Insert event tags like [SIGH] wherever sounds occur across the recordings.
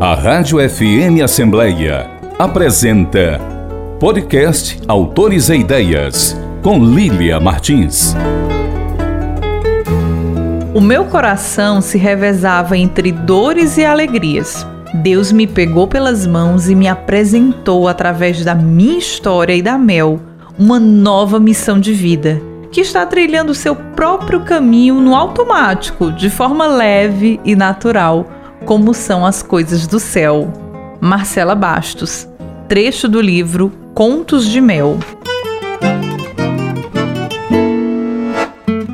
A Rádio FM Assembleia apresenta Podcast Autores e Ideias, com Lília Martins. O meu coração se revezava entre dores e alegrias. Deus me pegou pelas mãos e me apresentou, através da minha história e da Mel, uma nova missão de vida, que está trilhando seu próprio caminho no automático, de forma leve e natural como são as coisas do céu. Marcela Bastos. Trecho do livro Contos de Mel.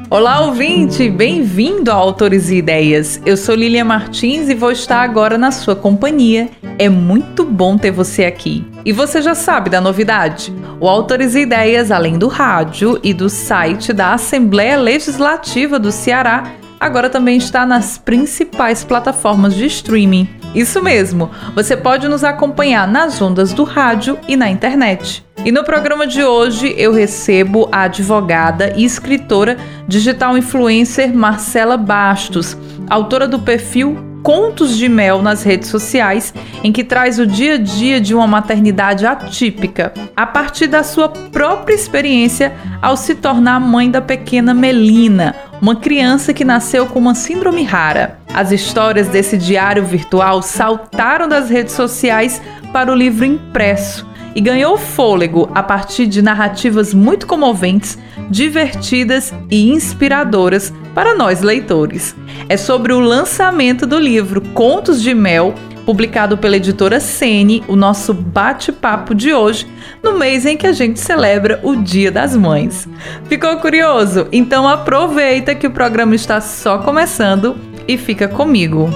Olá, ouvinte! Bem-vindo a Autores e Ideias. Eu sou Lilian Martins e vou estar agora na sua companhia. É muito bom ter você aqui. E você já sabe da novidade? O Autores e Ideias, além do rádio e do site da Assembleia Legislativa do Ceará, agora também está nas principais plataformas de streaming. Isso mesmo, você pode nos acompanhar nas ondas do rádio e na internet. E no programa de hoje eu recebo a advogada e escritora digital influencer Marcela Bastos, autora do perfil Contos de Mel nas redes sociais, em que traz o dia a dia de uma maternidade atípica, a partir da sua própria experiência ao se tornar mãe da pequena Melina, uma criança que nasceu com uma síndrome rara. As histórias desse diário virtual saltaram das redes sociais para o livro impresso e ganhou fôlego a partir de narrativas muito comoventes, divertidas e inspiradoras para nós leitores. É sobre o lançamento do livro Contos de Mel, publicado pela editora Sene, o nosso bate-papo de hoje, no mês em que a gente celebra o Dia das Mães. Ficou curioso? Então aproveita que o programa está só começando e fica comigo.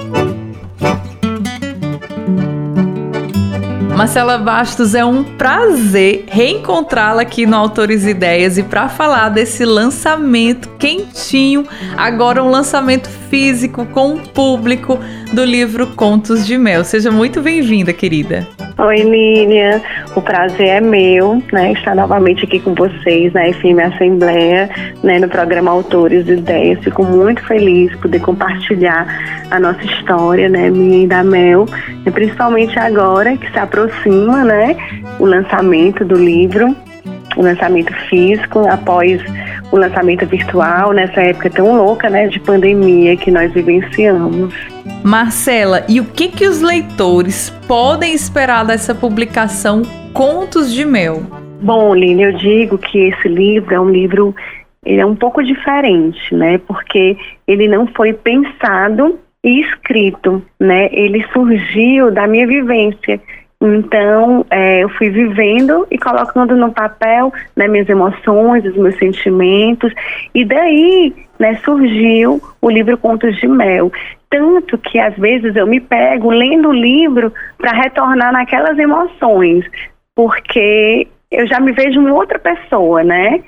Marcela Bastos, é um prazer reencontrá-la aqui no Autores Ideias e para falar desse lançamento quentinho, agora um lançamento físico com o público do livro Contos de Mel. Seja muito bem-vinda, querida. Oi, Línia. O prazer é meu, né, estar novamente aqui com vocês na FM Assembleia, né, no programa Autores de Ideias. Fico muito feliz de poder compartilhar a nossa história, né, minha e da Mel, e principalmente agora que se aproxima, né, o lançamento do livro, o lançamento físico após o lançamento virtual nessa época tão louca, né, de pandemia que nós vivenciamos. Marcela, e o que que os leitores podem esperar dessa publicação Contos de Mel? Bom, Lili, eu digo que esse livro é um livro ele é um pouco diferente, né? Porque ele não foi pensado e escrito, né? Ele surgiu da minha vivência. Então, é, eu fui vivendo e colocando no papel né, minhas emoções, os meus sentimentos, e daí né, surgiu o livro Contos de Mel. Tanto que às vezes eu me pego lendo o livro para retornar naquelas emoções, porque eu já me vejo uma outra pessoa, né?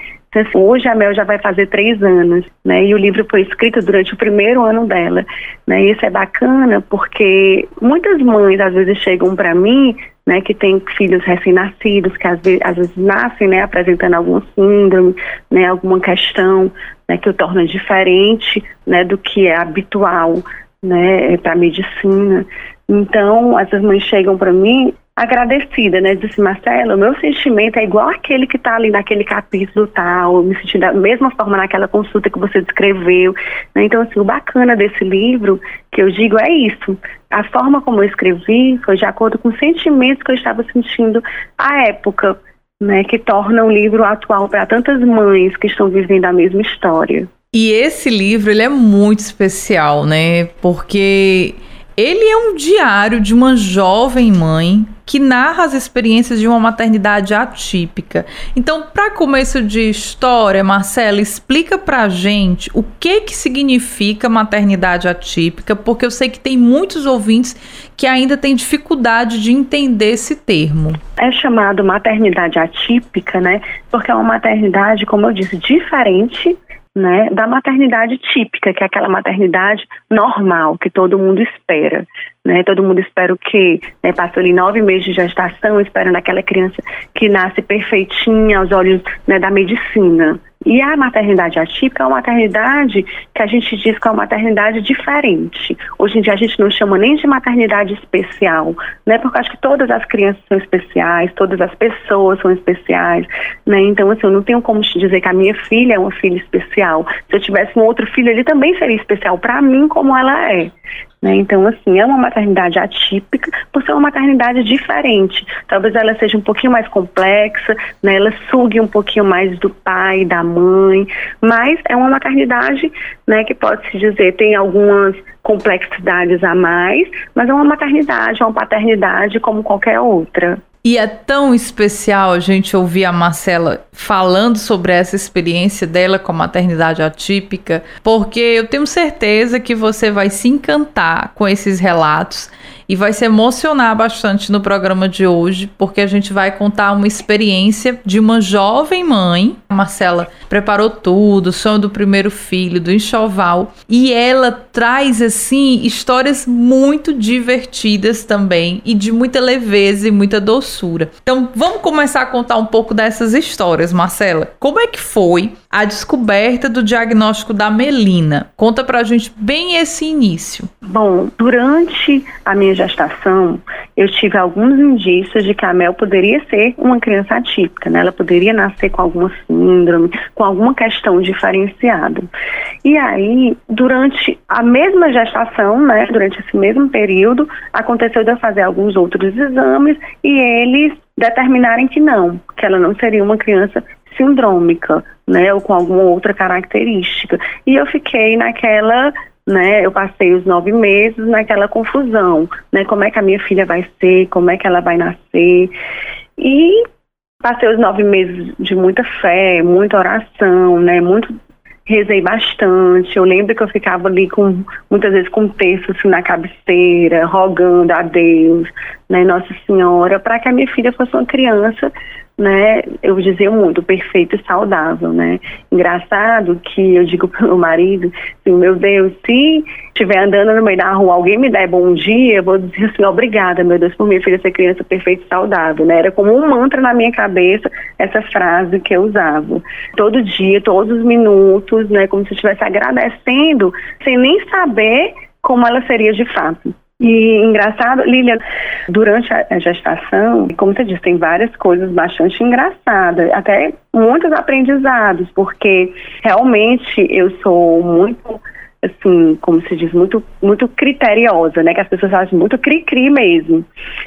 Hoje a Mel já vai fazer três anos, né? E o livro foi escrito durante o primeiro ano dela, né? E isso é bacana porque muitas mães às vezes chegam para mim, né? Que têm filhos recém-nascidos, que às vezes, às vezes nascem, né? Apresentando algum síndrome, né? Alguma questão, né? Que o torna diferente, né? Do que é habitual, né? Para medicina. Então, essas mães chegam para mim agradecida, né? Disse, Marcelo, o meu sentimento é igual aquele que está ali naquele capítulo tal, me senti da mesma forma naquela consulta que você descreveu. Né? Então, assim, o bacana desse livro, que eu digo, é isso. A forma como eu escrevi foi de acordo com os sentimentos que eu estava sentindo à época, né? Que torna o livro atual para tantas mães que estão vivendo a mesma história. E esse livro, ele é muito especial, né? Porque ele é um diário de uma jovem mãe que narra as experiências de uma maternidade atípica. Então, para começo de história, Marcela, explica para a gente o que que significa maternidade atípica, porque eu sei que tem muitos ouvintes que ainda têm dificuldade de entender esse termo. É chamado maternidade atípica, né? Porque é uma maternidade, como eu disse, diferente né, da maternidade típica, que é aquela maternidade normal que todo mundo espera. Né? Todo mundo espera o quê? Né, passou ali nove meses de gestação, esperando aquela criança que nasce perfeitinha aos olhos né, da medicina. E a maternidade atípica é uma maternidade que a gente diz que é uma maternidade diferente. Hoje em dia a gente não chama nem de maternidade especial, né? Porque acho que todas as crianças são especiais, todas as pessoas são especiais, né? Então, assim, eu não tenho como te dizer que a minha filha é uma filha especial. Se eu tivesse um outro filho, ele também seria especial para mim como ela é. Né? Então, assim, é uma maternidade atípica por ser uma maternidade diferente. Talvez ela seja um pouquinho mais complexa, né? ela sugue um pouquinho mais do pai, da mãe, mas é uma maternidade né, que pode-se dizer tem algumas complexidades a mais, mas é uma maternidade, é uma paternidade como qualquer outra. E é tão especial a gente ouvir a Marcela falando sobre essa experiência dela com a maternidade atípica, porque eu tenho certeza que você vai se encantar com esses relatos e vai se emocionar bastante no programa de hoje, porque a gente vai contar uma experiência de uma jovem mãe. A Marcela preparou tudo, sonho do primeiro filho, do enxoval, e ela traz assim histórias muito divertidas também e de muita leveza e muita doçura. Então, vamos começar a contar um pouco dessas histórias, Marcela. Como é que foi a descoberta do diagnóstico da Melina? Conta pra gente bem esse início. Bom, durante a minha gestação, eu tive alguns indícios de que a Mel poderia ser uma criança atípica, né? Ela poderia nascer com alguma síndrome, com alguma questão diferenciada. E aí, durante a mesma gestação, né, durante esse mesmo período, aconteceu de eu fazer alguns outros exames e eles determinarem que não, que ela não seria uma criança sindrômica, né, ou com alguma outra característica. E eu fiquei naquela né? Eu passei os nove meses naquela confusão, né? Como é que a minha filha vai ser, como é que ela vai nascer. E passei os nove meses de muita fé, muita oração, né? Muito rezei bastante. Eu lembro que eu ficava ali com muitas vezes com um texto assim, na cabeceira, rogando a Deus, né, Nossa Senhora, para que a minha filha fosse uma criança né, eu dizia muito, perfeito e saudável, né. Engraçado que eu digo para o meu marido, assim, meu Deus, se estiver andando no meio da rua, alguém me der bom dia, eu vou dizer assim, obrigada, meu Deus, por minha filha ser criança perfeita e saudável, né. Era como um mantra na minha cabeça essa frase que eu usava. Todo dia, todos os minutos, né, como se eu estivesse agradecendo, sem nem saber como ela seria de fato. E engraçado, Lilian, durante a gestação, como você disse, tem várias coisas bastante engraçadas, até muitos aprendizados, porque realmente eu sou muito assim, como se diz, muito, muito criteriosa, né? Que as pessoas acham muito cri-cri mesmo.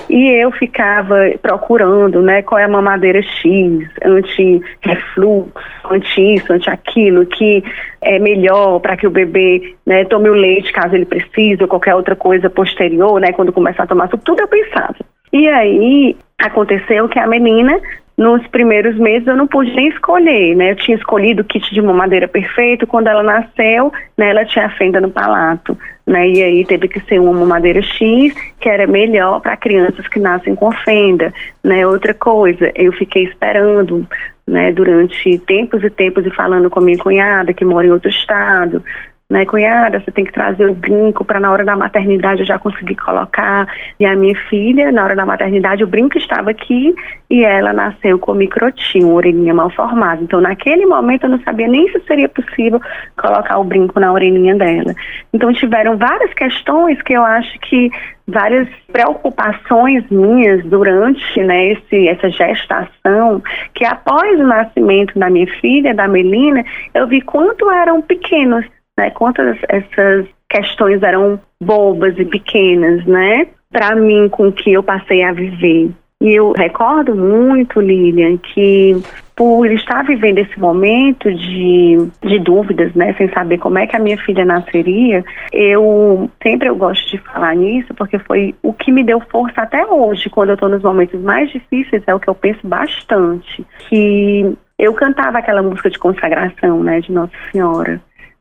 E eu ficava procurando, né? Qual é a mamadeira X, anti-refluxo, anti-isso, anti-aquilo, que é melhor para que o bebê né, tome o leite caso ele precise, ou qualquer outra coisa posterior, né? Quando começar a tomar tudo eu pensava. E aí aconteceu que a menina nos primeiros meses eu não pude nem escolher, né? Eu tinha escolhido o kit de mamadeira perfeito, quando ela nasceu, né, ela tinha fenda no palato, né? E aí teve que ser uma mamadeira X, que era melhor para crianças que nascem com fenda, né? Outra coisa, eu fiquei esperando, né, durante tempos e tempos e falando com a minha cunhada que mora em outro estado, né, cunhada, você tem que trazer o brinco para na hora da maternidade eu já conseguir colocar. E a minha filha, na hora da maternidade, o brinco estava aqui e ela nasceu com microtinho, orelhinha mal formada. Então, naquele momento, eu não sabia nem se seria possível colocar o brinco na orelhinha dela. Então, tiveram várias questões que eu acho que várias preocupações minhas durante né, esse, essa gestação, que após o nascimento da minha filha, da Melina, eu vi quanto eram pequenos né? Quantas essas questões eram bobas e pequenas, né? Para mim, com o que eu passei a viver. E eu recordo muito, Lilian, que por estar vivendo esse momento de, de dúvidas, né, sem saber como é que a minha filha nasceria, eu sempre eu gosto de falar nisso, porque foi o que me deu força até hoje, quando eu estou nos momentos mais difíceis, é o que eu penso bastante, que eu cantava aquela música de consagração, né, de Nossa Senhora.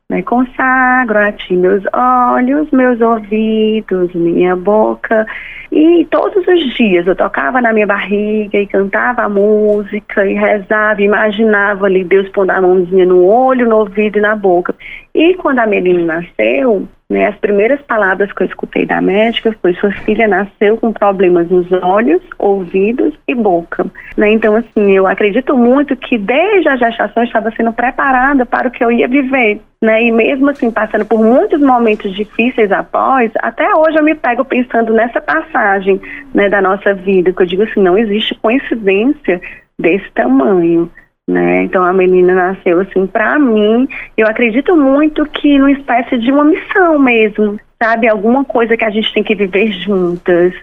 Né? Consagro a ti meus olhos, meus ouvidos, minha boca. E todos os dias eu tocava na minha barriga e cantava a música e rezava, imaginava ali Deus pondo a mãozinha no olho, no ouvido e na boca. E quando a menina nasceu, Né? As primeiras palavras que eu escutei da médica foi: sua filha nasceu com problemas nos olhos, ouvidos e boca. Né? Então, assim, eu acredito muito que desde a gestação eu estava sendo preparada para o que eu ia viver. Né? E mesmo assim, passando por muitos momentos difíceis após, até hoje eu me pego pensando nessa passagem né, da nossa vida, que eu digo assim, não existe coincidência desse tamanho. Né? Então a menina nasceu assim para mim. Eu acredito muito que numa espécie de uma missão mesmo, sabe? Alguma coisa que a gente tem que viver juntas,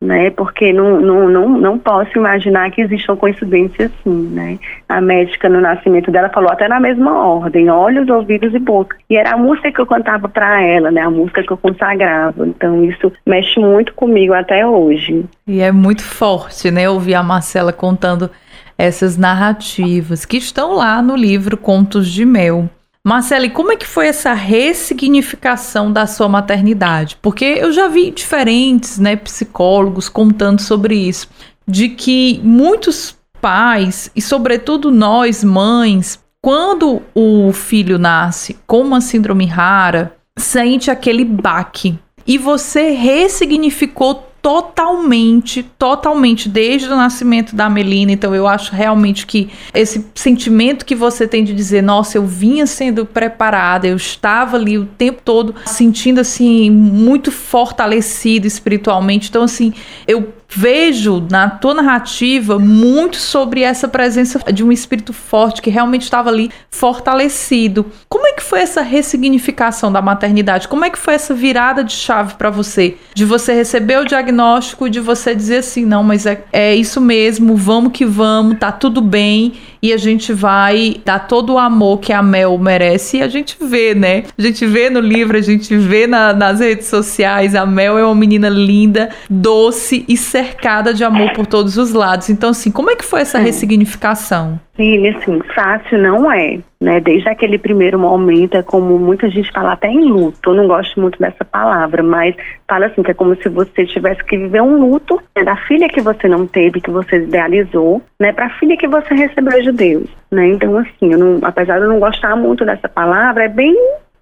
né? Porque não, não, não, não posso imaginar que exista uma coincidência assim, né? A médica no nascimento dela falou até na mesma ordem, olhos, ouvidos e boca. E era a música que eu cantava para ela, né? A música que eu consagrava. Então isso mexe muito comigo até hoje. E é muito forte, né? Ouvir a Marcela contando essas narrativas que estão lá no livro Contos de Mel. Marcele, como é que foi essa ressignificação da sua maternidade? Porque eu já vi diferentes né, psicólogos contando sobre isso, de que muitos pais, e sobretudo nós mães, quando o filho nasce com uma síndrome rara, sente aquele baque. E você ressignificou totalmente, totalmente desde o nascimento da Melina. Então eu acho realmente que esse sentimento que você tem de dizer, nossa, eu vinha sendo preparada, eu estava ali o tempo todo sentindo assim muito fortalecido espiritualmente. Então assim, eu vejo na tua narrativa muito sobre essa presença de um espírito forte que realmente estava ali fortalecido. Como é que foi essa ressignificação da maternidade? Como é que foi essa virada de chave para você? De você receber o diagnóstico, de você dizer assim, não, mas é, é isso mesmo, vamos que vamos, tá tudo bem e a gente vai dar todo o amor que a Mel merece e a gente vê, né? A gente vê no livro, a gente vê na, nas redes sociais, a Mel é uma menina linda, doce e cercada de amor por todos os lados. Então, assim, como é que foi essa ressignificação? Sim, assim, fácil não é, né? Desde aquele primeiro momento, é como muita gente fala até em luto. Eu não gosto muito dessa palavra, mas fala assim, que é como se você tivesse que viver um luto né, da filha que você não teve, que você idealizou, né? Para a filha que você recebeu de Deus, né? Então, assim, eu não, apesar de eu não gostar muito dessa palavra, é bem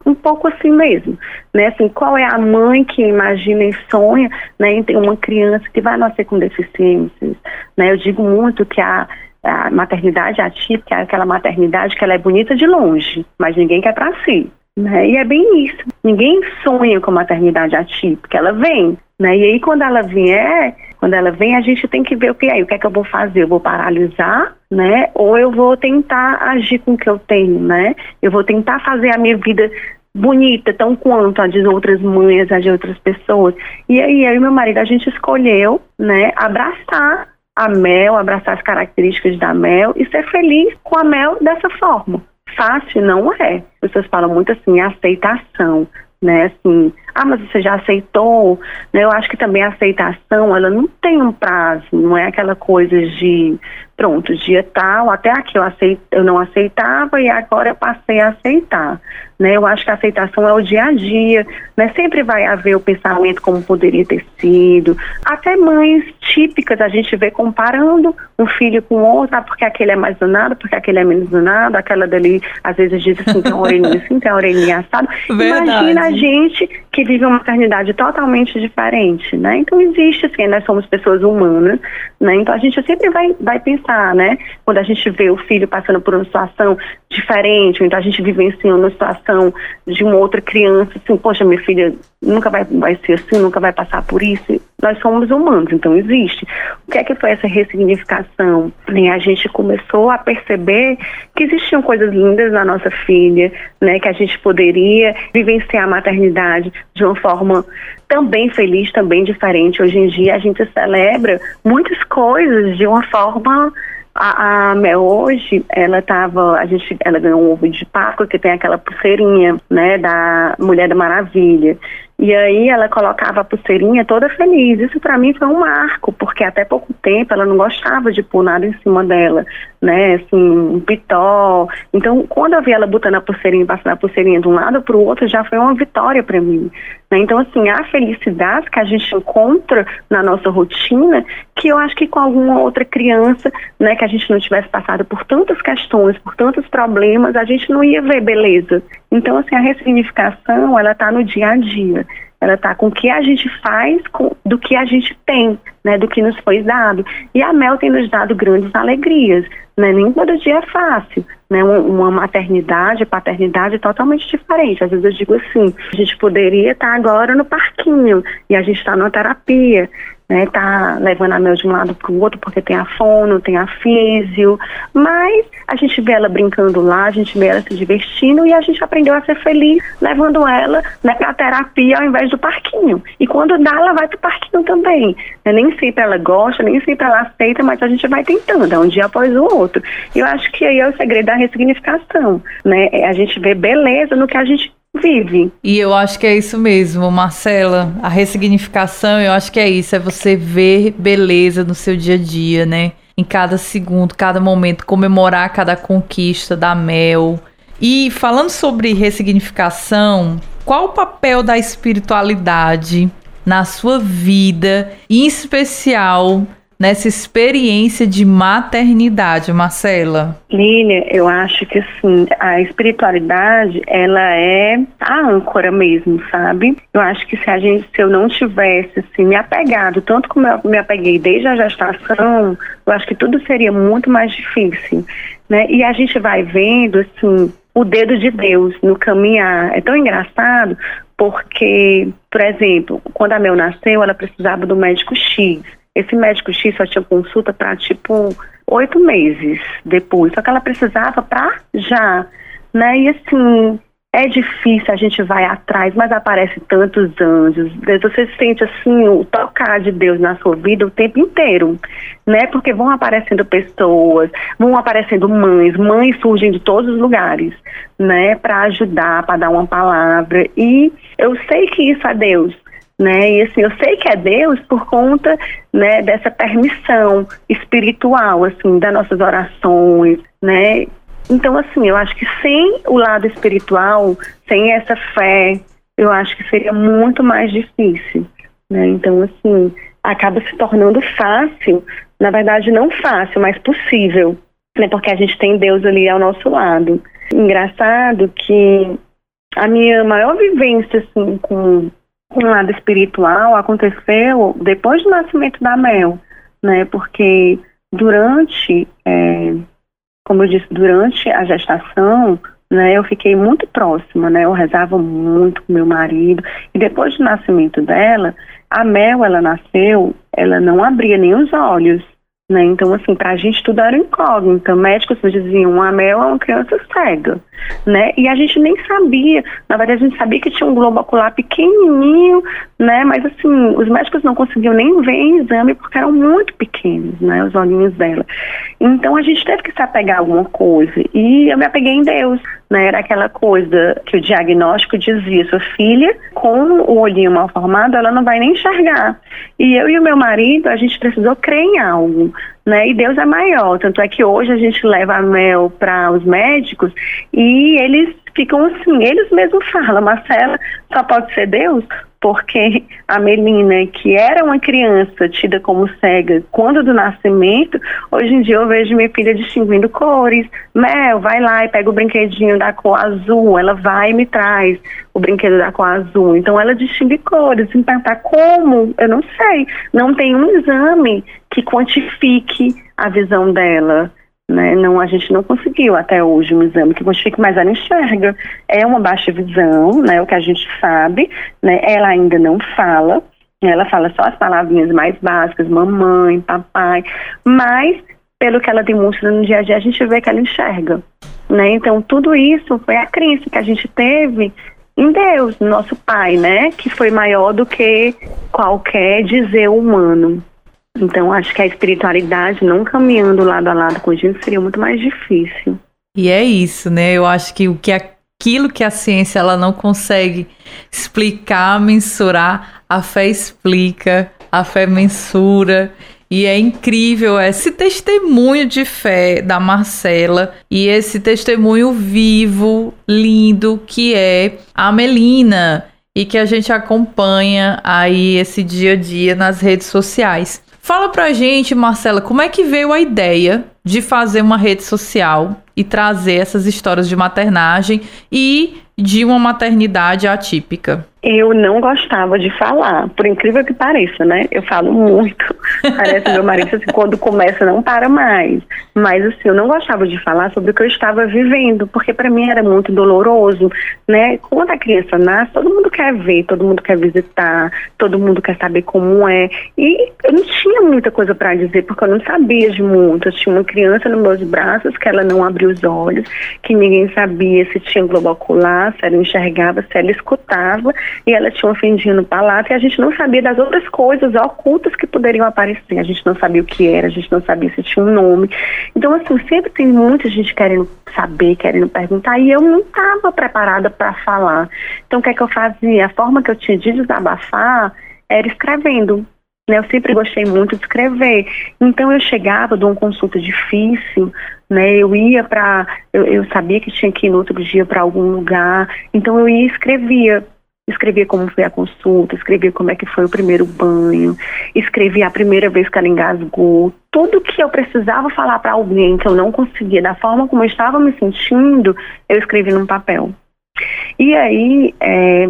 um pouco assim mesmo, né? Assim, qual é a mãe que imagina e sonha, né, em ter uma criança que vai nascer com deficiências, né? Eu digo muito que a a maternidade atípica é aquela maternidade que ela é bonita de longe, mas ninguém quer para si. Né? E é bem isso. Ninguém sonha com maternidade atípica, ela vem. Né? E aí, quando ela vier, quando ela vem, a gente tem que ver o que é, o que é que eu vou fazer. Eu vou paralisar, né? Ou eu vou tentar agir com o que eu tenho, né? Eu vou tentar fazer a minha vida bonita, tão quanto a de outras mães, a de outras pessoas. E aí, eu e meu marido, a gente escolheu, né, abraçar a Mel, abraçar as características da Mel e ser feliz com a Mel dessa forma. Fácil não é. As pessoas falam muito assim, aceitação, né? Assim, ah, mas você já aceitou? Né? Eu acho que também a aceitação, ela não tem um prazo, não é aquela coisa de pronto, dia tal, até aqui eu, aceit, eu não aceitava e agora eu passei a aceitar. Né? Eu acho que a aceitação é o dia a dia, né? Sempre vai haver o pensamento como poderia ter sido. Até mães típicas a gente vê comparando um filho com outro, ah, porque aquele é mais danado, porque aquele é menos danado, aquela dali às vezes diz assim, tem uma orelhinha assim, tem uma orelhinha assado. [LAUGHS] Imagina a gente que vive uma maternidade totalmente diferente, né? Então existe assim, nós somos pessoas humanas, né? Então a gente sempre vai, vai pensar, né? Quando a gente vê o filho passando por uma situação diferente, então a gente vivenciando uma situação de uma outra criança, assim, poxa, minha filha nunca vai, vai ser assim, nunca vai passar por isso. Nós somos humanos, então existe. O que é que foi essa ressignificação? E a gente começou a perceber que existiam coisas lindas na nossa filha, né? Que a gente poderia vivenciar a maternidade de uma forma também feliz, também diferente. Hoje em dia a gente celebra muitas coisas de uma forma a, a, Mel hoje, ela tava, a gente, ela ganhou um ovo de Páscoa que tem aquela pulseirinha, né, da Mulher da Maravilha. E aí ela colocava a pulseirinha toda feliz. Isso para mim foi um marco, porque até pouco tempo ela não gostava de pôr nada em cima dela, né? Assim, um pitó. Então, quando eu vi ela botando a pulseirinha, passando a pulseirinha de um lado para o outro, já foi uma vitória para mim. Né? Então, assim, a felicidade que a gente encontra na nossa rotina, que eu acho que com alguma outra criança, né, que a gente não tivesse passado por tantas questões, por tantos problemas, a gente não ia ver beleza. Então, assim, a ressignificação, ela está no dia a dia. Ela está com o que a gente faz com, do que a gente tem, né, do que nos foi dado. E a Mel tem nos dado grandes alegrias, né, nem todo dia é fácil, né, uma maternidade, paternidade totalmente diferente. Às vezes eu digo assim, a gente poderia estar tá agora no parquinho e a gente está numa terapia, né, tá levando a Mel de um lado para o outro porque tem a fono, tem a físio, mas a gente vê ela brincando lá, a gente vê ela se divertindo e a gente aprendeu a ser feliz levando ela né, para terapia ao invés do parquinho. E quando dá, ela vai para o parquinho também. Né, nem sempre ela gosta, nem sempre ela aceita, mas a gente vai tentando, é um dia após o outro. E eu acho que aí é o segredo da ressignificação, né? É a gente vê beleza no que a gente vive. E eu acho que é isso mesmo, Marcela. A ressignificação, eu acho que é isso, é você ver beleza no seu dia a dia, né? Em cada segundo, cada momento, comemorar cada conquista da Mel. E falando sobre ressignificação, qual o papel da espiritualidade na sua vida, em especial nessa experiência de maternidade, Marcela? Lília, eu acho que assim, a espiritualidade, ela é a âncora mesmo, sabe? Eu acho que se a gente, se eu não tivesse assim, me apegado, tanto como eu me apeguei desde a gestação, eu acho que tudo seria muito mais difícil, né? E a gente vai vendo assim, o dedo de Deus no caminhar. É tão engraçado porque, por exemplo, quando a Mel nasceu, ela precisava do médico X. Esse médico X só tinha consulta para tipo oito meses depois, só que ela precisava para já, né? E assim, é difícil, a gente vai atrás, mas aparece tantos anjos. Você sente assim o tocar de Deus na sua vida o tempo inteiro, né? Porque vão aparecendo pessoas, vão aparecendo mães, mães surgem de todos os lugares, né? Para ajudar, para dar uma palavra. E eu sei que isso é Deus, né? E assim, eu sei que é Deus por conta, né, dessa permissão espiritual, assim, das nossas orações, né? Então, assim, eu acho que sem o lado espiritual, sem essa fé, eu acho que seria muito mais difícil, né? Então, assim, acaba se tornando fácil, na verdade não fácil, mas possível, né? Porque a gente tem Deus ali ao nosso lado. Engraçado que a minha maior vivência, assim, com um lado espiritual aconteceu depois do nascimento da Mel, né? Porque durante, é, como eu disse, durante a gestação, né, eu fiquei muito próxima, né? Eu rezava muito com meu marido e depois do nascimento dela, a Mel, ela nasceu, ela não abria nem os olhos, né? Então, assim, para a gente tudo era incógnito. Médicos diziam, a Mel é uma criança cega, né? E a gente nem sabia. Na verdade, a gente sabia que tinha um globo ocular pequenininho, né? Mas, assim, os médicos não conseguiam nem ver em exame porque eram muito pequenos, né? Os olhinhos dela. Então, a gente teve que se apegar a alguma coisa. E eu me apeguei em Deus, né? Era aquela coisa que o diagnóstico dizia, sua filha, com o olhinho mal formado, ela não vai nem enxergar. E eu e o meu marido, a gente precisou crer em algo né? E Deus é maior, tanto é que hoje a gente leva a Mel para os médicos e eles ficam assim, eles mesmos falam, Marcela, só pode ser Deus, porque a Melina, que era uma criança tida como cega quando do nascimento, hoje em dia eu vejo minha filha distinguindo cores. Mel, vai lá e pega o brinquedinho da cor azul, ela vai e me traz o brinquedo da cor azul. Então ela distingue cores. Então perguntar como, eu não sei. Não tem um exame que quantifique a visão dela. Né? Não, a gente não conseguiu até hoje um exame que quantifique, mas ela enxerga. É uma baixa visão, né? O que a gente sabe, né? Ela ainda não fala, ela fala só as palavrinhas mais básicas, mamãe, papai, mas pelo que ela demonstra no dia a dia, a gente vê que ela enxerga, né? Então tudo isso foi a crença que a gente teve em Deus, nosso Pai, né? Que foi maior do que qualquer dizer humano. Então, acho que a espiritualidade não caminhando lado a lado com a gente seria muito mais difícil. E é isso, né? Eu acho que o que, aquilo que a ciência ela não consegue explicar, mensurar, a fé explica, a fé mensura. E é incrível esse testemunho de fé da Marcela e esse testemunho vivo, lindo, que é a Melina e que a gente acompanha aí esse dia a dia nas redes sociais. Fala pra gente, Marcela, como é que veio a ideia de fazer uma rede social e trazer essas histórias de maternagem e de uma maternidade atípica? Eu não gostava de falar, por incrível que pareça, né? Eu falo muito. Parece meu marido assim, quando começa não para mais. Mas assim, eu não gostava de falar sobre o que eu estava vivendo, porque para mim era muito doloroso, né? Quando a criança nasce, todo mundo quer ver, todo mundo quer visitar, todo mundo quer saber como é. E eu não tinha muita coisa para dizer, porque eu não sabia de muito. Eu tinha uma criança nos meus braços que ela não abriu os olhos, que ninguém sabia se tinha globo ocular, se ela enxergava, se ela escutava e ela tinha fendinho no palato e a gente não sabia das outras coisas ocultas que poderiam aparecer. A gente não sabia o que era, a gente não sabia se tinha um nome. Então, assim, sempre tem muita gente querendo saber, querendo perguntar e eu não estava preparada para falar. Então, o que é que eu fazia? A forma que eu tinha de desabafar era escrevendo. Né, eu sempre gostei muito de escrever. Então eu chegava de uma consulta difícil, né? Eu ia para, eu, eu, sabia que tinha que ir no outro dia para algum lugar, então eu ia e escrevia escrevia como foi a consulta, escrevia como é que foi o primeiro banho, escrevia a primeira vez que ela engasgou, tudo que eu precisava falar para alguém que eu não conseguia, da forma como eu estava me sentindo, eu escrevi num papel. E aí, é,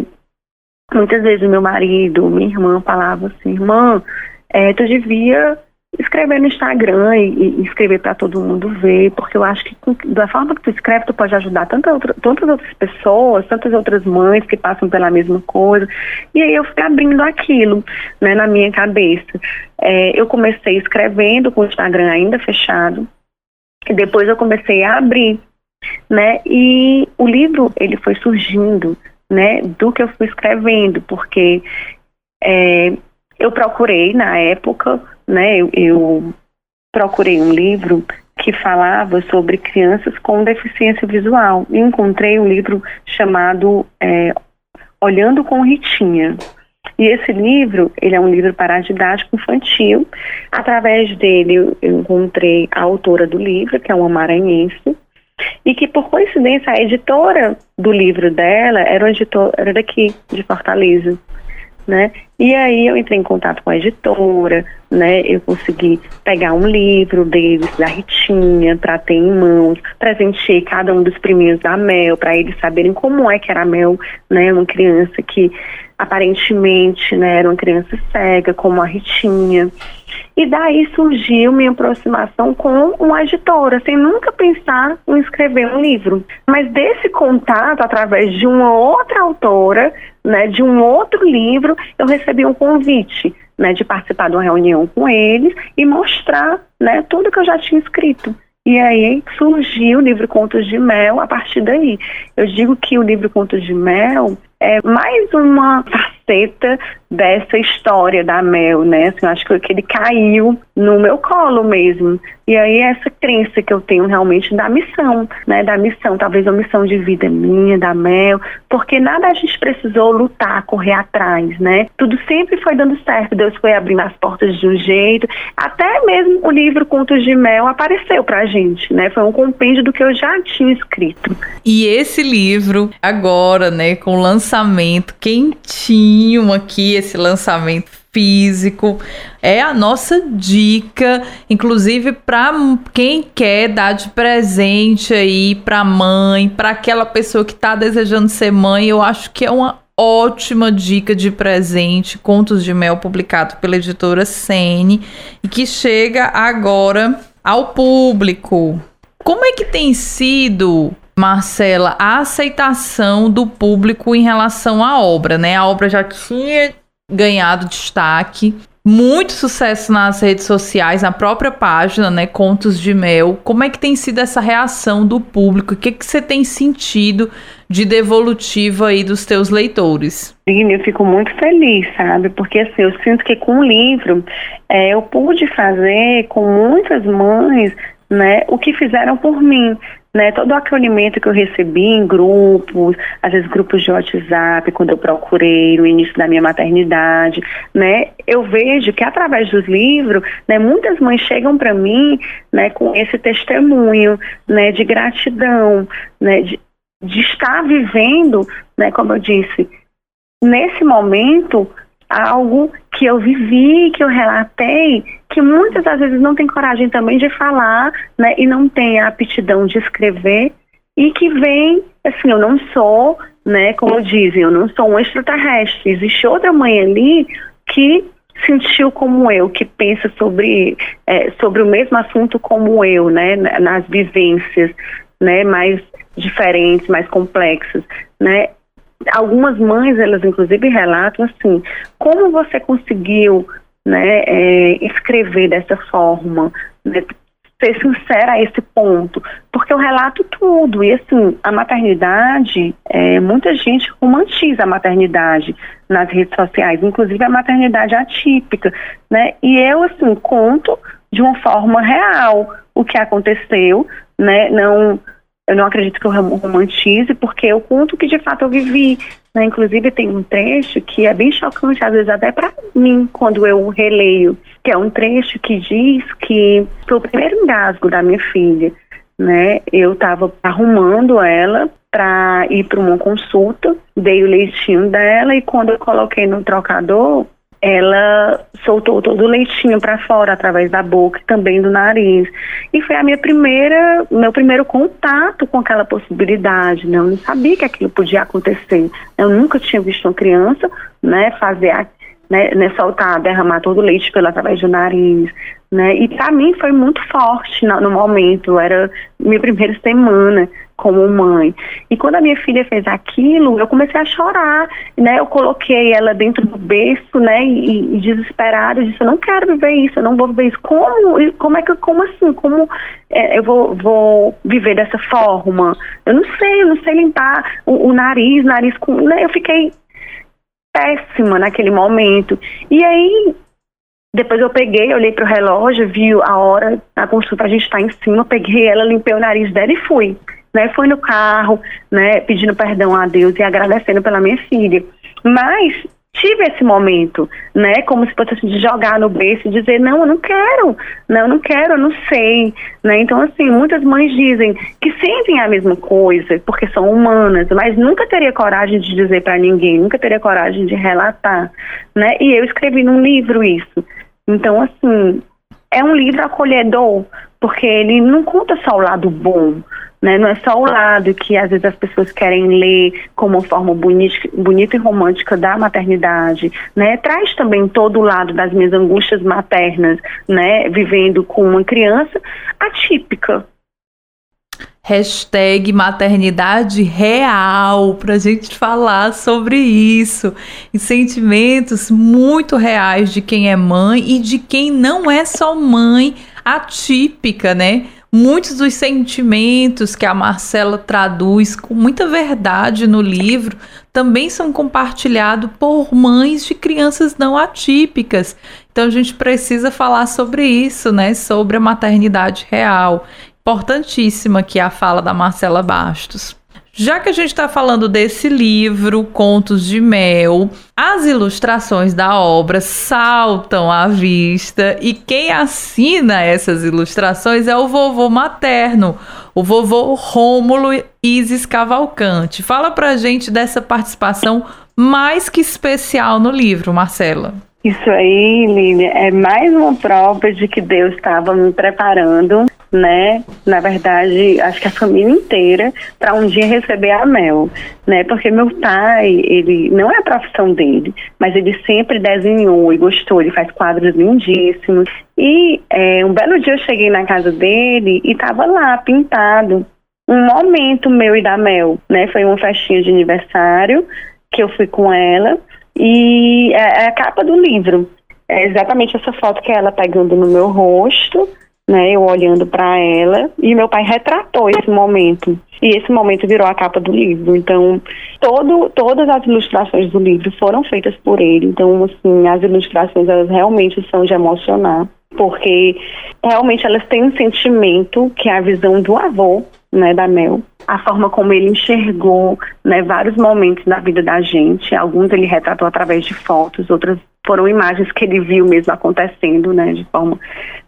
muitas vezes meu marido, minha irmã falava assim, irmã, é, tu devia escrever no Instagram e, e escrever para todo mundo ver, porque eu acho que da forma que tu escreve, tu pode ajudar tanta outra, tantas outras pessoas, tantas outras mães que passam pela mesma coisa. E aí eu fui abrindo aquilo né, na minha cabeça. É, eu comecei escrevendo com o Instagram ainda fechado, e depois eu comecei a abrir, né? E o livro ele foi surgindo, né, do que eu fui escrevendo, porque é, eu procurei na época né, eu, eu procurei um livro que falava sobre crianças com deficiência visual e encontrei um livro chamado é, Olhando com Ritinha. E esse livro, ele é um livro para didático infantil. Através dele, eu encontrei a autora do livro, que é uma maranhense, e que, por coincidência, a editora do livro dela era uma editora daqui, de Fortaleza né? E aí eu entrei em contato com a editora, né? Eu consegui pegar um livro deles, da Ritinha, para ter em mãos, presenteei cada um dos priminhos da Mel, para eles saberem como é que era a Mel, né? Uma criança que aparentemente né, era uma criança cega, como a Ritinha. E daí surgiu minha aproximação com uma editora, sem nunca pensar em escrever um livro. Mas desse contato, através de uma outra autora, né, de um outro livro, eu recebi um convite né, de participar de uma reunião com eles e mostrar né, tudo que eu já tinha escrito. E aí surgiu o livro Contos de Mel a partir daí. Eu digo que o livro Contos de Mel é mais uma faceta dessa história da Mel, né? Assim, eu acho que ele caiu no meu colo mesmo. E aí essa crença que eu tenho realmente da missão, né? Da missão, talvez a missão de vida minha, da Mel, porque nada a gente precisou lutar, correr atrás, né? Tudo sempre foi dando certo, Deus foi abrindo as portas de um jeito, até mesmo o livro Contos de Mel apareceu pra gente, né? Foi um compêndio do que eu já tinha escrito. E esse livro, agora, né, com lançamento quentinho aqui, esse lançamento físico. É a nossa dica, inclusive para quem quer dar de presente aí para mãe, para aquela pessoa que está desejando ser mãe. Eu acho que é uma ótima dica de presente, Contos de Mel, publicado pela editora Sene, e que chega agora ao público. Como é que tem sido Marcela, a aceitação do público em relação à obra, né? A obra já tinha ganhado destaque, muito sucesso nas redes sociais, na própria página, né? Contos de Mel. Como é que tem sido essa reação do público? O que, que você tem sentido de devolutivo aí dos teus leitores? Sim, eu fico muito feliz, sabe? Porque assim, eu sinto que com o livro é, eu pude fazer com muitas mães né, o que fizeram por mim né, todo o acolhimento que eu recebi em grupos, às vezes grupos de WhatsApp, quando eu procurei no início da minha maternidade, né, eu vejo que através dos livros, né, muitas mães chegam para mim, né, com esse testemunho, né, de gratidão, né, de, de estar vivendo, né, como eu disse, nesse momento algo que eu vivi, que eu relatei, que muitas das vezes não tem coragem também de falar, né, e não tem a aptidão de escrever, e que vem, assim, eu não sou, né, como dizem, eu não sou um extraterrestre, existe outra mãe ali que sentiu como eu, que pensa sobre, é, sobre o mesmo assunto como eu, né, nas vivências, né, mais diferentes, mais complexas, né, algumas mães, elas inclusive relatam assim, como você conseguiu né, é, escrever dessa forma, né, ser sincera a esse ponto, porque eu relato tudo, e assim, a maternidade, é, muita gente romantiza a maternidade nas redes sociais, inclusive a maternidade atípica, né, e eu assim, conto de uma forma real o que aconteceu, né, não eu não acredito que eu romantize, porque eu conto que de fato eu vivi. Né? Inclusive, tem um trecho que é bem chocante, às vezes até para mim, quando eu releio, que é um trecho que diz que foi o primeiro engasgo da minha filha. Né? Eu estava arrumando ela para ir para uma consulta, dei o leitinho dela e quando eu coloquei no trocador, ela soltou todo o leitinho para fora através da boca e também do nariz. E foi a minha primeira, meu primeiro contato com aquela possibilidade, né? Eu não sabia que aquilo podia acontecer. Eu nunca tinha visto uma criança, né, fazer a, né, né, soltar, derramar todo o leite pelo através do nariz, né? E para mim foi muito forte no, no momento, era minha primeira semana como mãe. E quando a minha filha fez aquilo, eu comecei a chorar, né? Eu coloquei ela dentro do berço, né? E, e desesperada, eu disse, eu não quero viver isso, eu não vou viver isso. Como? Como é que, como assim? Como é, eu vou, vou viver dessa forma? Eu não sei, eu não sei limpar o, o nariz, nariz com... Né? Eu fiquei péssima naquele momento. E aí, depois eu peguei, olhei pro relógio, vi a hora, a consulta a gente está em cima, peguei ela, limpei o nariz dela e fui né? Foi no carro, né? Pedindo perdão a Deus e agradecendo pela minha filha. Mas tive esse momento, né? Como se fosse assim, de jogar no berço e dizer, não, eu não quero, não, eu não quero, eu não sei, né? Então, assim, muitas mães dizem que sentem a mesma coisa, porque são humanas, mas nunca teria coragem de dizer para ninguém, nunca teria coragem de relatar, né? E eu escrevi num livro isso. Então, assim, é um livro acolhedor, porque ele não conta só o lado bom, né? Não é só o lado que às vezes as pessoas querem ler como uma forma bonita, bonita e romântica da maternidade, né? Traz também todo o lado das minhas angústias maternas, né? Vivendo com uma criança atípica, Hashtag maternidade real, para a gente falar sobre isso. E sentimentos muito reais de quem é mãe e de quem não é só mãe atípica, né? Muitos dos sentimentos que a Marcela traduz com muita verdade no livro também são compartilhados por mães de crianças não atípicas. Então a gente precisa falar sobre isso, né? Sobre a maternidade real. Importantíssima aqui a fala da Marcela Bastos. Já que a gente está falando desse livro, Contos de Mel, as ilustrações da obra saltam à vista e quem assina essas ilustrações é o vovô materno, o vovô Rômulo Isis Cavalcante. Fala pra gente dessa participação mais que especial no livro, Marcela. Isso aí, Lília, é mais uma prova de que Deus estava me preparando né? Na verdade, acho que a família inteira para um dia receber a Mel, né? Porque meu pai, ele não é a profissão dele, mas ele sempre desenhou e gostou. Ele faz quadros lindíssimos. E é, um belo dia eu cheguei na casa dele e estava lá pintado um momento meu e da Mel, né? Foi uma festinha de aniversário que eu fui com ela e é, é a capa do livro. É exatamente essa foto que é ela pegando no meu rosto né, eu olhando para ela, e meu pai retratou esse momento. E esse momento virou a capa do livro. Então, todo, todas as ilustrações do livro foram feitas por ele. Então, assim, as ilustrações elas realmente são de emocionar, porque realmente elas têm um sentimento que é a visão do avô, né, da Mel, a forma como ele enxergou né, vários momentos da vida da gente. Alguns ele retratou através de fotos, outras foram imagens que ele viu mesmo acontecendo, né, de forma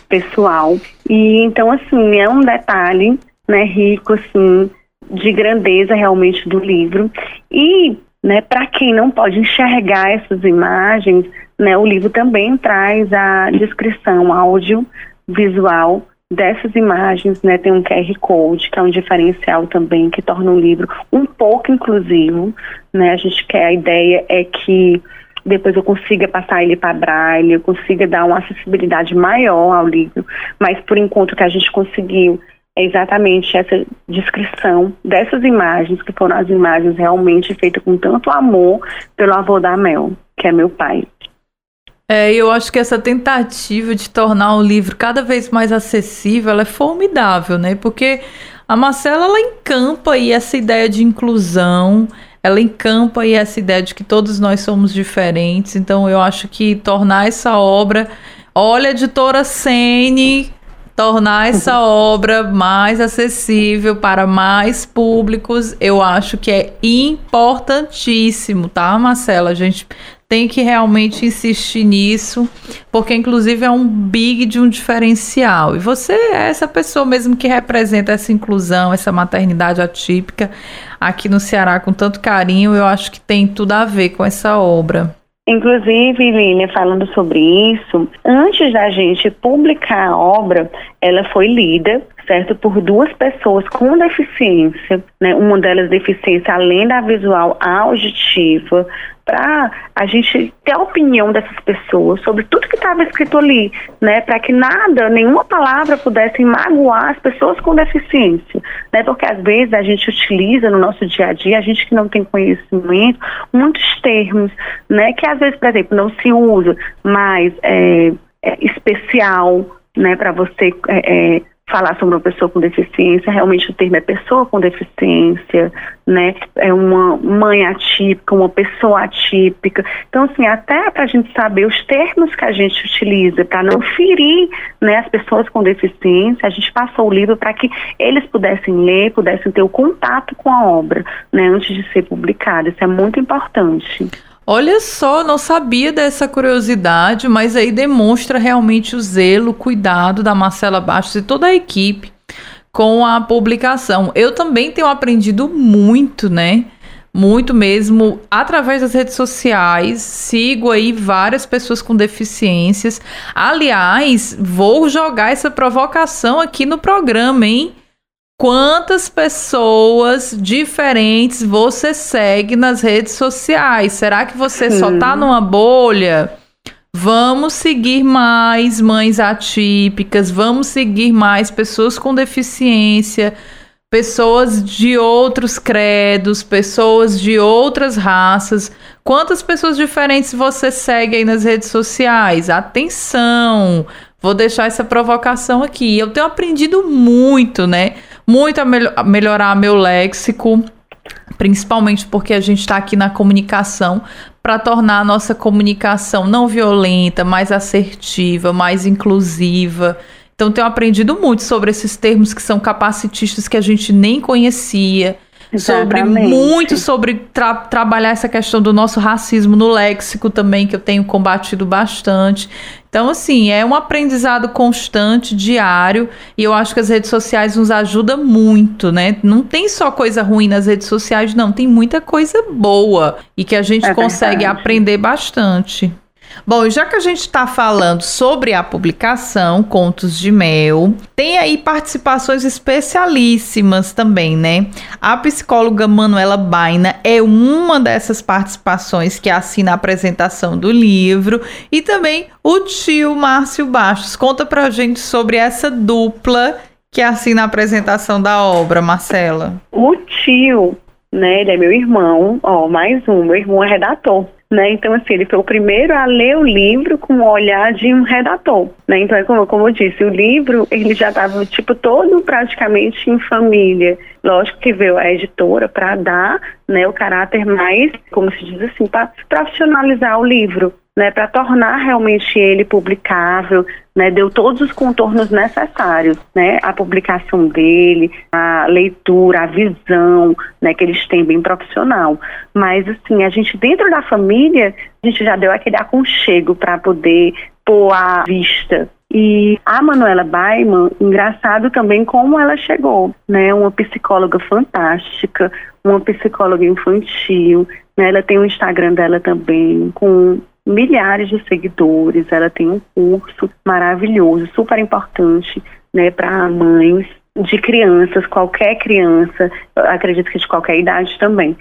pessoal. E então, assim, é um detalhe, né, rico, assim, de grandeza realmente do livro. E, né, para quem não pode enxergar essas imagens, né, o livro também traz a descrição áudio, visual dessas imagens, né, tem um QR Code, que é um diferencial também, que torna o livro um pouco inclusivo, né, a gente quer, a ideia é que depois eu consiga passar ele para braille, eu consiga dar uma acessibilidade maior ao livro, mas por enquanto que a gente conseguiu é exatamente essa descrição dessas imagens, que foram as imagens realmente feitas com tanto amor pelo avô da Mel, que é meu pai. É, eu acho que essa tentativa de tornar o livro cada vez mais acessível é formidável, né? Porque a Marcela ela encampa aí essa ideia de inclusão, ela encampa aí essa ideia de que todos nós somos diferentes. Então eu acho que tornar essa obra, olha, editora Sene, tornar essa [LAUGHS] obra mais acessível para mais públicos, eu acho que é importantíssimo, tá, Marcela? A gente tem que realmente insistir nisso, porque inclusive é um big de um diferencial. E você é essa pessoa mesmo que representa essa inclusão, essa maternidade atípica aqui no Ceará com tanto carinho, eu acho que tem tudo a ver com essa obra. Inclusive, Lília, falando sobre isso, antes da gente publicar a obra, ela foi lida certo? Por duas pessoas com deficiência, né? Uma delas deficiência além da visual auditiva, para a gente ter a opinião dessas pessoas sobre tudo que estava escrito ali, né, para que nada, nenhuma palavra pudesse magoar as pessoas com deficiência, né, porque às vezes a gente utiliza no nosso dia a dia, a gente que não tem conhecimento, muitos termos, né, que às vezes, por exemplo, não se usa, mas é, é especial, né, para você é, é falar sobre uma pessoa com deficiência, realmente o termo é pessoa com deficiência, né? É uma mãe atípica, uma pessoa atípica. Então, assim, até para a gente saber os termos que a gente utiliza para não ferir né, as pessoas com deficiência, a gente passou o livro para que eles pudessem ler, pudessem ter o contato com a obra, né? Antes de ser publicada. Isso é muito importante. Olha só, não sabia dessa curiosidade, mas aí demonstra realmente o zelo, o cuidado da Marcela Bastos e toda a equipe com a publicação. Eu também tenho aprendido muito, né? Muito mesmo através das redes sociais. Sigo aí várias pessoas com deficiências. Aliás, vou jogar essa provocação aqui no programa, hein? Quantas pessoas diferentes você segue nas redes sociais? Será que você só tá numa bolha? Vamos seguir mais mães atípicas, vamos seguir mais pessoas com deficiência, pessoas de outros credos, pessoas de outras raças. Quantas pessoas diferentes você segue aí nas redes sociais? Atenção! Vou deixar essa provocação aqui. Eu tenho aprendido muito, né? Muito a, mel melhorar meu léxico, principalmente porque a gente está aqui na comunicação para tornar a nossa comunicação não violenta, mais assertiva, mais inclusiva. Então, tenho aprendido muito sobre esses termos que são capacitistas que a gente nem conhecia. Exatamente. Sobre muito sobre tra trabalhar essa questão do nosso racismo no léxico também, que eu tenho combatido bastante. Então, assim, é um aprendizado constante, diário, e eu acho que as redes sociais nos ajudam muito, né? Não tem só coisa ruim nas redes sociais, não, tem muita coisa boa e que a gente é consegue aprender bastante. Bom, e já que a gente está falando sobre a publicação Contos de Mel, tem aí participações especialíssimas também, né? A psicóloga Manuela Baina é uma dessas participações que assina a apresentação do livro e também o tio Márcio Bastos. Conta pra gente sobre essa dupla que assina a apresentação da obra, Marcela. O tio, né, ele é meu irmão, ó, mais um, meu irmão é redator. Né? Então, assim, ele foi o primeiro a ler o livro com o olhar de um redator, né? Então, é como, como eu disse, o livro, ele já estava, tipo, todo praticamente em família. Lógico que veio a editora para dar, né, o caráter mais, como se diz assim, para profissionalizar o livro, né, para tornar realmente ele publicável, né, deu todos os contornos necessários, né, a publicação dele, a leitura, a visão, né, que eles têm bem profissional. Mas assim, a gente dentro da família, a gente já deu aquele aconchego para poder pôr à vista e a Manuela Baiman, engraçado também como ela chegou, né? Uma psicóloga fantástica, uma psicóloga infantil, né? Ela tem o um Instagram dela também com milhares de seguidores, ela tem um curso maravilhoso, super importante, né, para mães de crianças, qualquer criança, acredito que de qualquer idade também.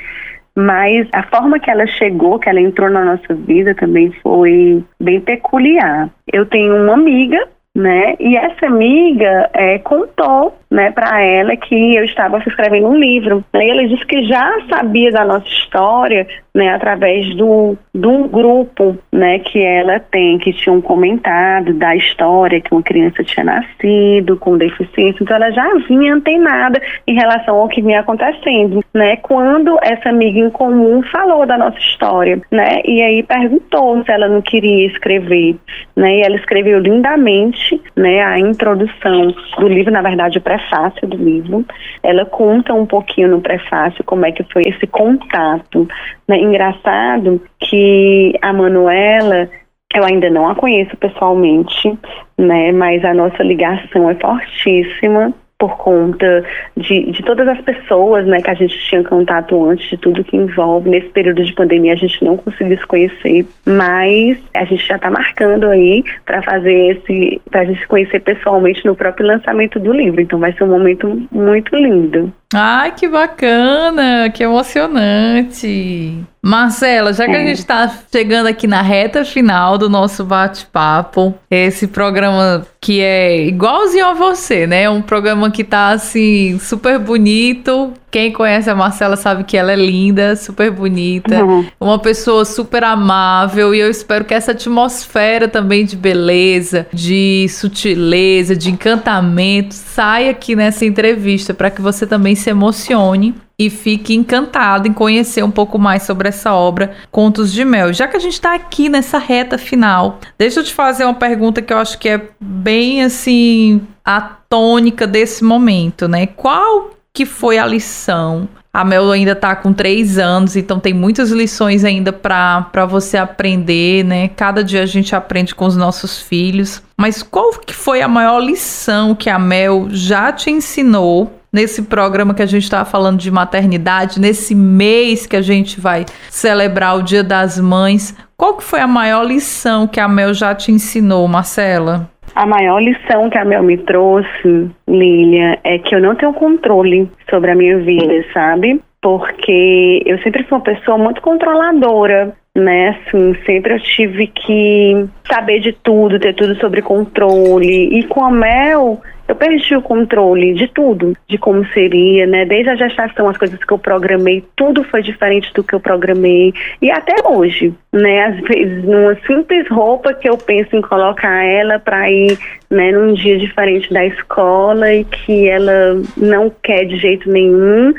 Mas a forma que ela chegou, que ela entrou na nossa vida também foi bem peculiar. Eu tenho uma amiga né? E essa amiga é, contou, né, para ela que eu estava escrevendo um livro. E ela disse que já sabia da nossa história, né, através do, de um grupo, né, que ela tem, que tinham comentado da história que uma criança tinha nascido com deficiência. Então ela já vinha antenada em relação ao que vinha acontecendo, né? Quando essa amiga em comum falou da nossa história, né? E aí perguntou se ela não queria escrever, né? E ela escreveu lindamente, né, a introdução do livro, na verdade, o prefácio do livro. Ela conta um pouquinho no prefácio como é que foi esse contato né? Engraçado que a Manuela, eu ainda não a conheço pessoalmente, né? Mas a nossa ligação é fortíssima por conta de, de todas as pessoas né, que a gente tinha contato antes, de tudo que envolve. Nesse período de pandemia a gente não conseguiu se conhecer, mas a gente já está marcando aí para fazer esse, para a gente se conhecer pessoalmente no próprio lançamento do livro. Então vai ser um momento muito lindo. Ai, que bacana, que emocionante. Marcela, já que é. a gente está chegando aqui na reta final do nosso bate-papo, esse programa que é igualzinho a você, né? Um programa que tá assim super bonito, quem conhece a Marcela sabe que ela é linda, super bonita, uhum. uma pessoa super amável e eu espero que essa atmosfera também de beleza, de sutileza, de encantamento saia aqui nessa entrevista para que você também se emocione e fique encantado em conhecer um pouco mais sobre essa obra Contos de Mel. Já que a gente está aqui nessa reta final, deixa eu te fazer uma pergunta que eu acho que é bem assim a tônica desse momento, né? Qual que foi a lição? A Mel ainda está com três anos, então tem muitas lições ainda para você aprender, né? Cada dia a gente aprende com os nossos filhos. Mas qual que foi a maior lição que a Mel já te ensinou nesse programa que a gente está falando de maternidade, nesse mês que a gente vai celebrar o Dia das Mães? Qual que foi a maior lição que a Mel já te ensinou, Marcela? A maior lição que a Mel me trouxe, Lilia, é que eu não tenho controle sobre a minha vida, sabe? Porque eu sempre fui uma pessoa muito controladora, né? Assim, sempre eu tive que saber de tudo, ter tudo sobre controle. E com a Mel, eu perdi o controle de tudo, de como seria, né? Desde a gestação, as coisas que eu programei, tudo foi diferente do que eu programei. E até hoje, né? Às vezes, numa simples roupa que eu penso em colocar ela para ir, né, num dia diferente da escola e que ela não quer de jeito nenhum,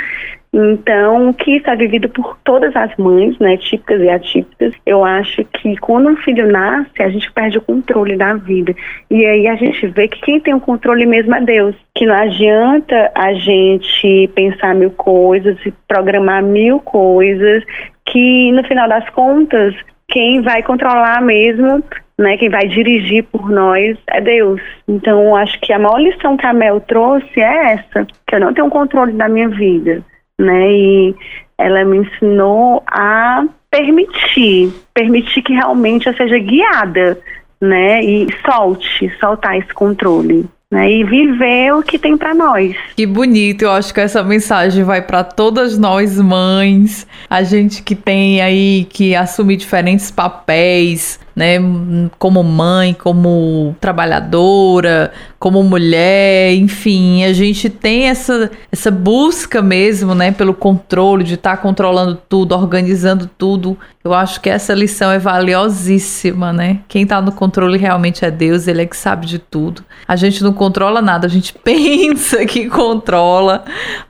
então, que está vivido por todas as mães, né, típicas e atípicas, eu acho que quando um filho nasce, a gente perde o controle da vida. E aí a gente vê que quem tem o controle mesmo é Deus. Que não adianta a gente pensar mil coisas e programar mil coisas, que no final das contas, quem vai controlar mesmo né, quem vai dirigir por nós é Deus. Então, acho que a maior lição que a Mel trouxe é essa, que eu não tenho controle da minha vida né? E ela me ensinou a permitir, permitir que realmente eu seja guiada, né? E solte, soltar esse controle. Né, e viver o que tem para nós. Que bonito, eu acho que essa mensagem vai para todas nós mães, a gente que tem aí que assumir diferentes papéis, né, como mãe, como trabalhadora, como mulher, enfim, a gente tem essa, essa busca mesmo, né, pelo controle, de estar tá controlando tudo, organizando tudo. Eu acho que essa lição é valiosíssima, né? Quem está no controle realmente é Deus, ele é que sabe de tudo. A gente não controla nada, a gente [LAUGHS] pensa que controla,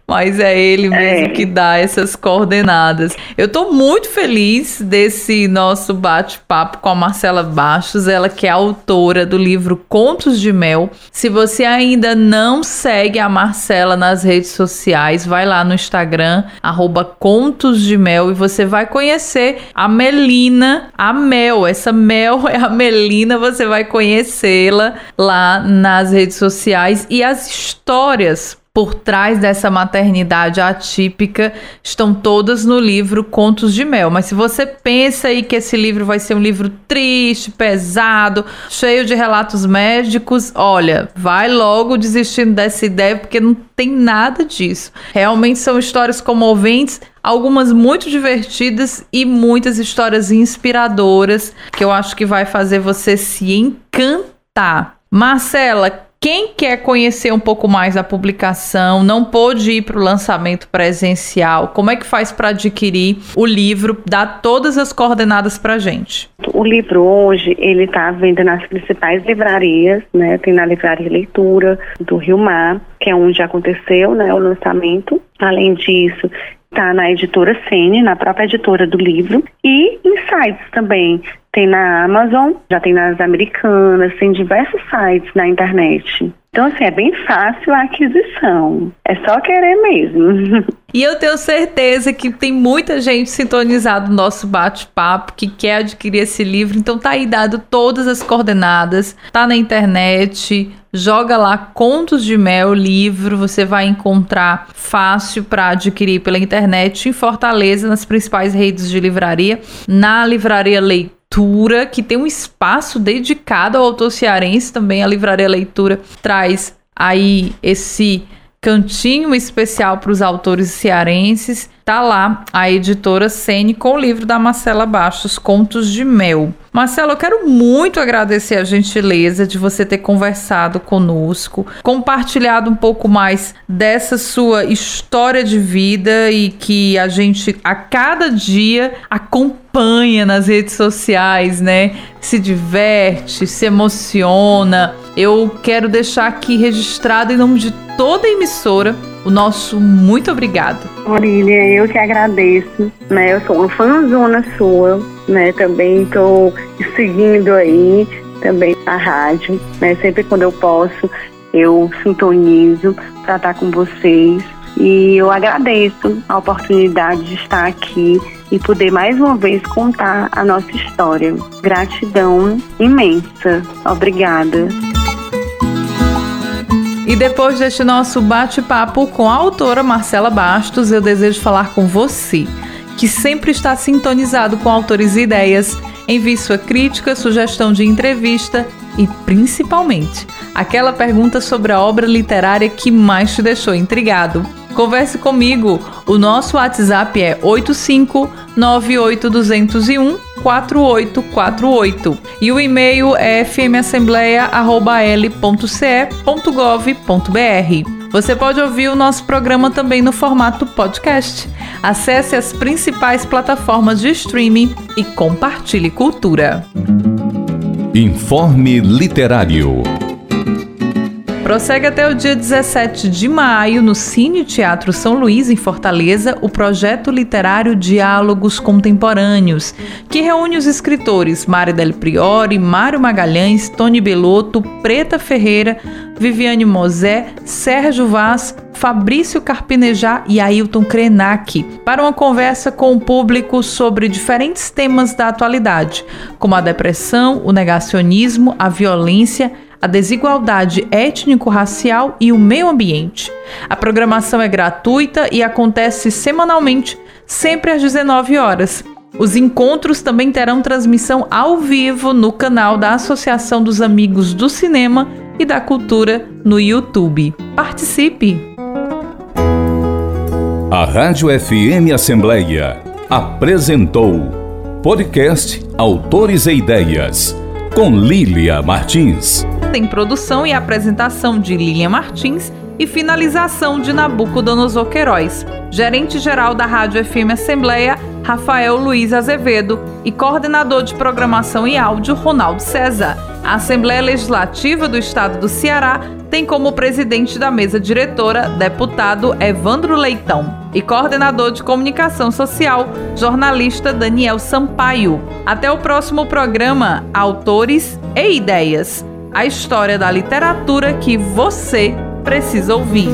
mas é ele mesmo é. que dá essas coordenadas. Eu tô muito feliz desse nosso bate-papo com a Marcela Bastos, ela que é autora do livro Contos de Mel. Se você ainda não segue a Marcela nas redes sociais, vai lá no Instagram, arroba Contos de Mel, e você vai conhecer a Melina, a Mel. Essa Mel é a Melina, você vai conhecê-la lá nas redes sociais e as histórias por trás dessa maternidade atípica estão todas no livro Contos de Mel. Mas se você pensa aí que esse livro vai ser um livro triste, pesado, cheio de relatos médicos, olha, vai logo desistindo dessa ideia porque não tem nada disso. Realmente são histórias comoventes, algumas muito divertidas e muitas histórias inspiradoras que eu acho que vai fazer você se encantar. Marcela, quem quer conhecer um pouco mais da publicação, não pôde ir para o lançamento presencial, como é que faz para adquirir o livro? Dá todas as coordenadas para gente. O livro hoje ele está à venda nas principais livrarias, né? Tem na livraria Leitura do Rio Mar, que é onde aconteceu, né, o lançamento. Além disso, está na editora Sene, na própria editora do livro, e em sites também. Tem na Amazon, já tem nas americanas, tem diversos sites na internet. Então, assim, é bem fácil a aquisição. É só querer mesmo. [LAUGHS] E eu tenho certeza que tem muita gente sintonizada no nosso bate-papo que quer adquirir esse livro. Então tá aí dado todas as coordenadas, tá na internet. Joga lá Contos de Mel, livro, você vai encontrar fácil para adquirir pela internet em Fortaleza, nas principais redes de livraria, na livraria Leitura que tem um espaço dedicado ao autor cearense também. A Livraria Leitura traz aí esse cantinho especial para os autores cearenses. Tá lá a editora Sene com o livro da Marcela Bastos, Contos de Mel. Marcelo, eu quero muito agradecer a gentileza de você ter conversado conosco, compartilhado um pouco mais dessa sua história de vida e que a gente a cada dia acompanha nas redes sociais, né? Se diverte, se emociona. Eu quero deixar aqui registrado em nome de toda a emissora o nosso muito obrigado. Aurília, eu que agradeço, né? Eu sou uma fãzona sua, né? Também estou seguindo aí também a rádio, né? Sempre quando eu posso, eu sintonizo para estar com vocês. E eu agradeço a oportunidade de estar aqui e poder mais uma vez contar a nossa história. Gratidão imensa. Obrigada. E depois deste nosso bate-papo com a autora Marcela Bastos, eu desejo falar com você, que sempre está sintonizado com autores e ideias. Envie sua crítica, sugestão de entrevista e, principalmente, aquela pergunta sobre a obra literária que mais te deixou intrigado. Converse comigo. O nosso WhatsApp é 8598201 4848 e o e-mail é fmassembleia.l.ce.gov.br. Você pode ouvir o nosso programa também no formato podcast. Acesse as principais plataformas de streaming e compartilhe cultura. Informe Literário. Prossegue até o dia 17 de maio no Cine Teatro São Luís, em Fortaleza, o projeto literário Diálogos Contemporâneos, que reúne os escritores Mário Del Priori, Mário Magalhães, Tony Belotto, Preta Ferreira, Viviane Mosé, Sérgio Vaz, Fabrício Carpinejá e Ailton Krenak para uma conversa com o público sobre diferentes temas da atualidade, como a depressão, o negacionismo, a violência, a desigualdade étnico-racial e o meio ambiente. A programação é gratuita e acontece semanalmente, sempre às 19 horas. Os encontros também terão transmissão ao vivo no canal da Associação dos Amigos do Cinema e da Cultura no YouTube. Participe! A Rádio FM Assembleia apresentou podcast Autores e Ideias com Lília Martins tem produção e apresentação de Lilian Martins e finalização de Nabucodonosor Queiroz. Gerente-geral da Rádio FM Assembleia, Rafael Luiz Azevedo e coordenador de programação e áudio, Ronaldo César. A Assembleia Legislativa do Estado do Ceará tem como presidente da mesa diretora deputado Evandro Leitão e coordenador de comunicação social, jornalista Daniel Sampaio. Até o próximo programa Autores e Ideias a história da literatura que você precisa ouvir.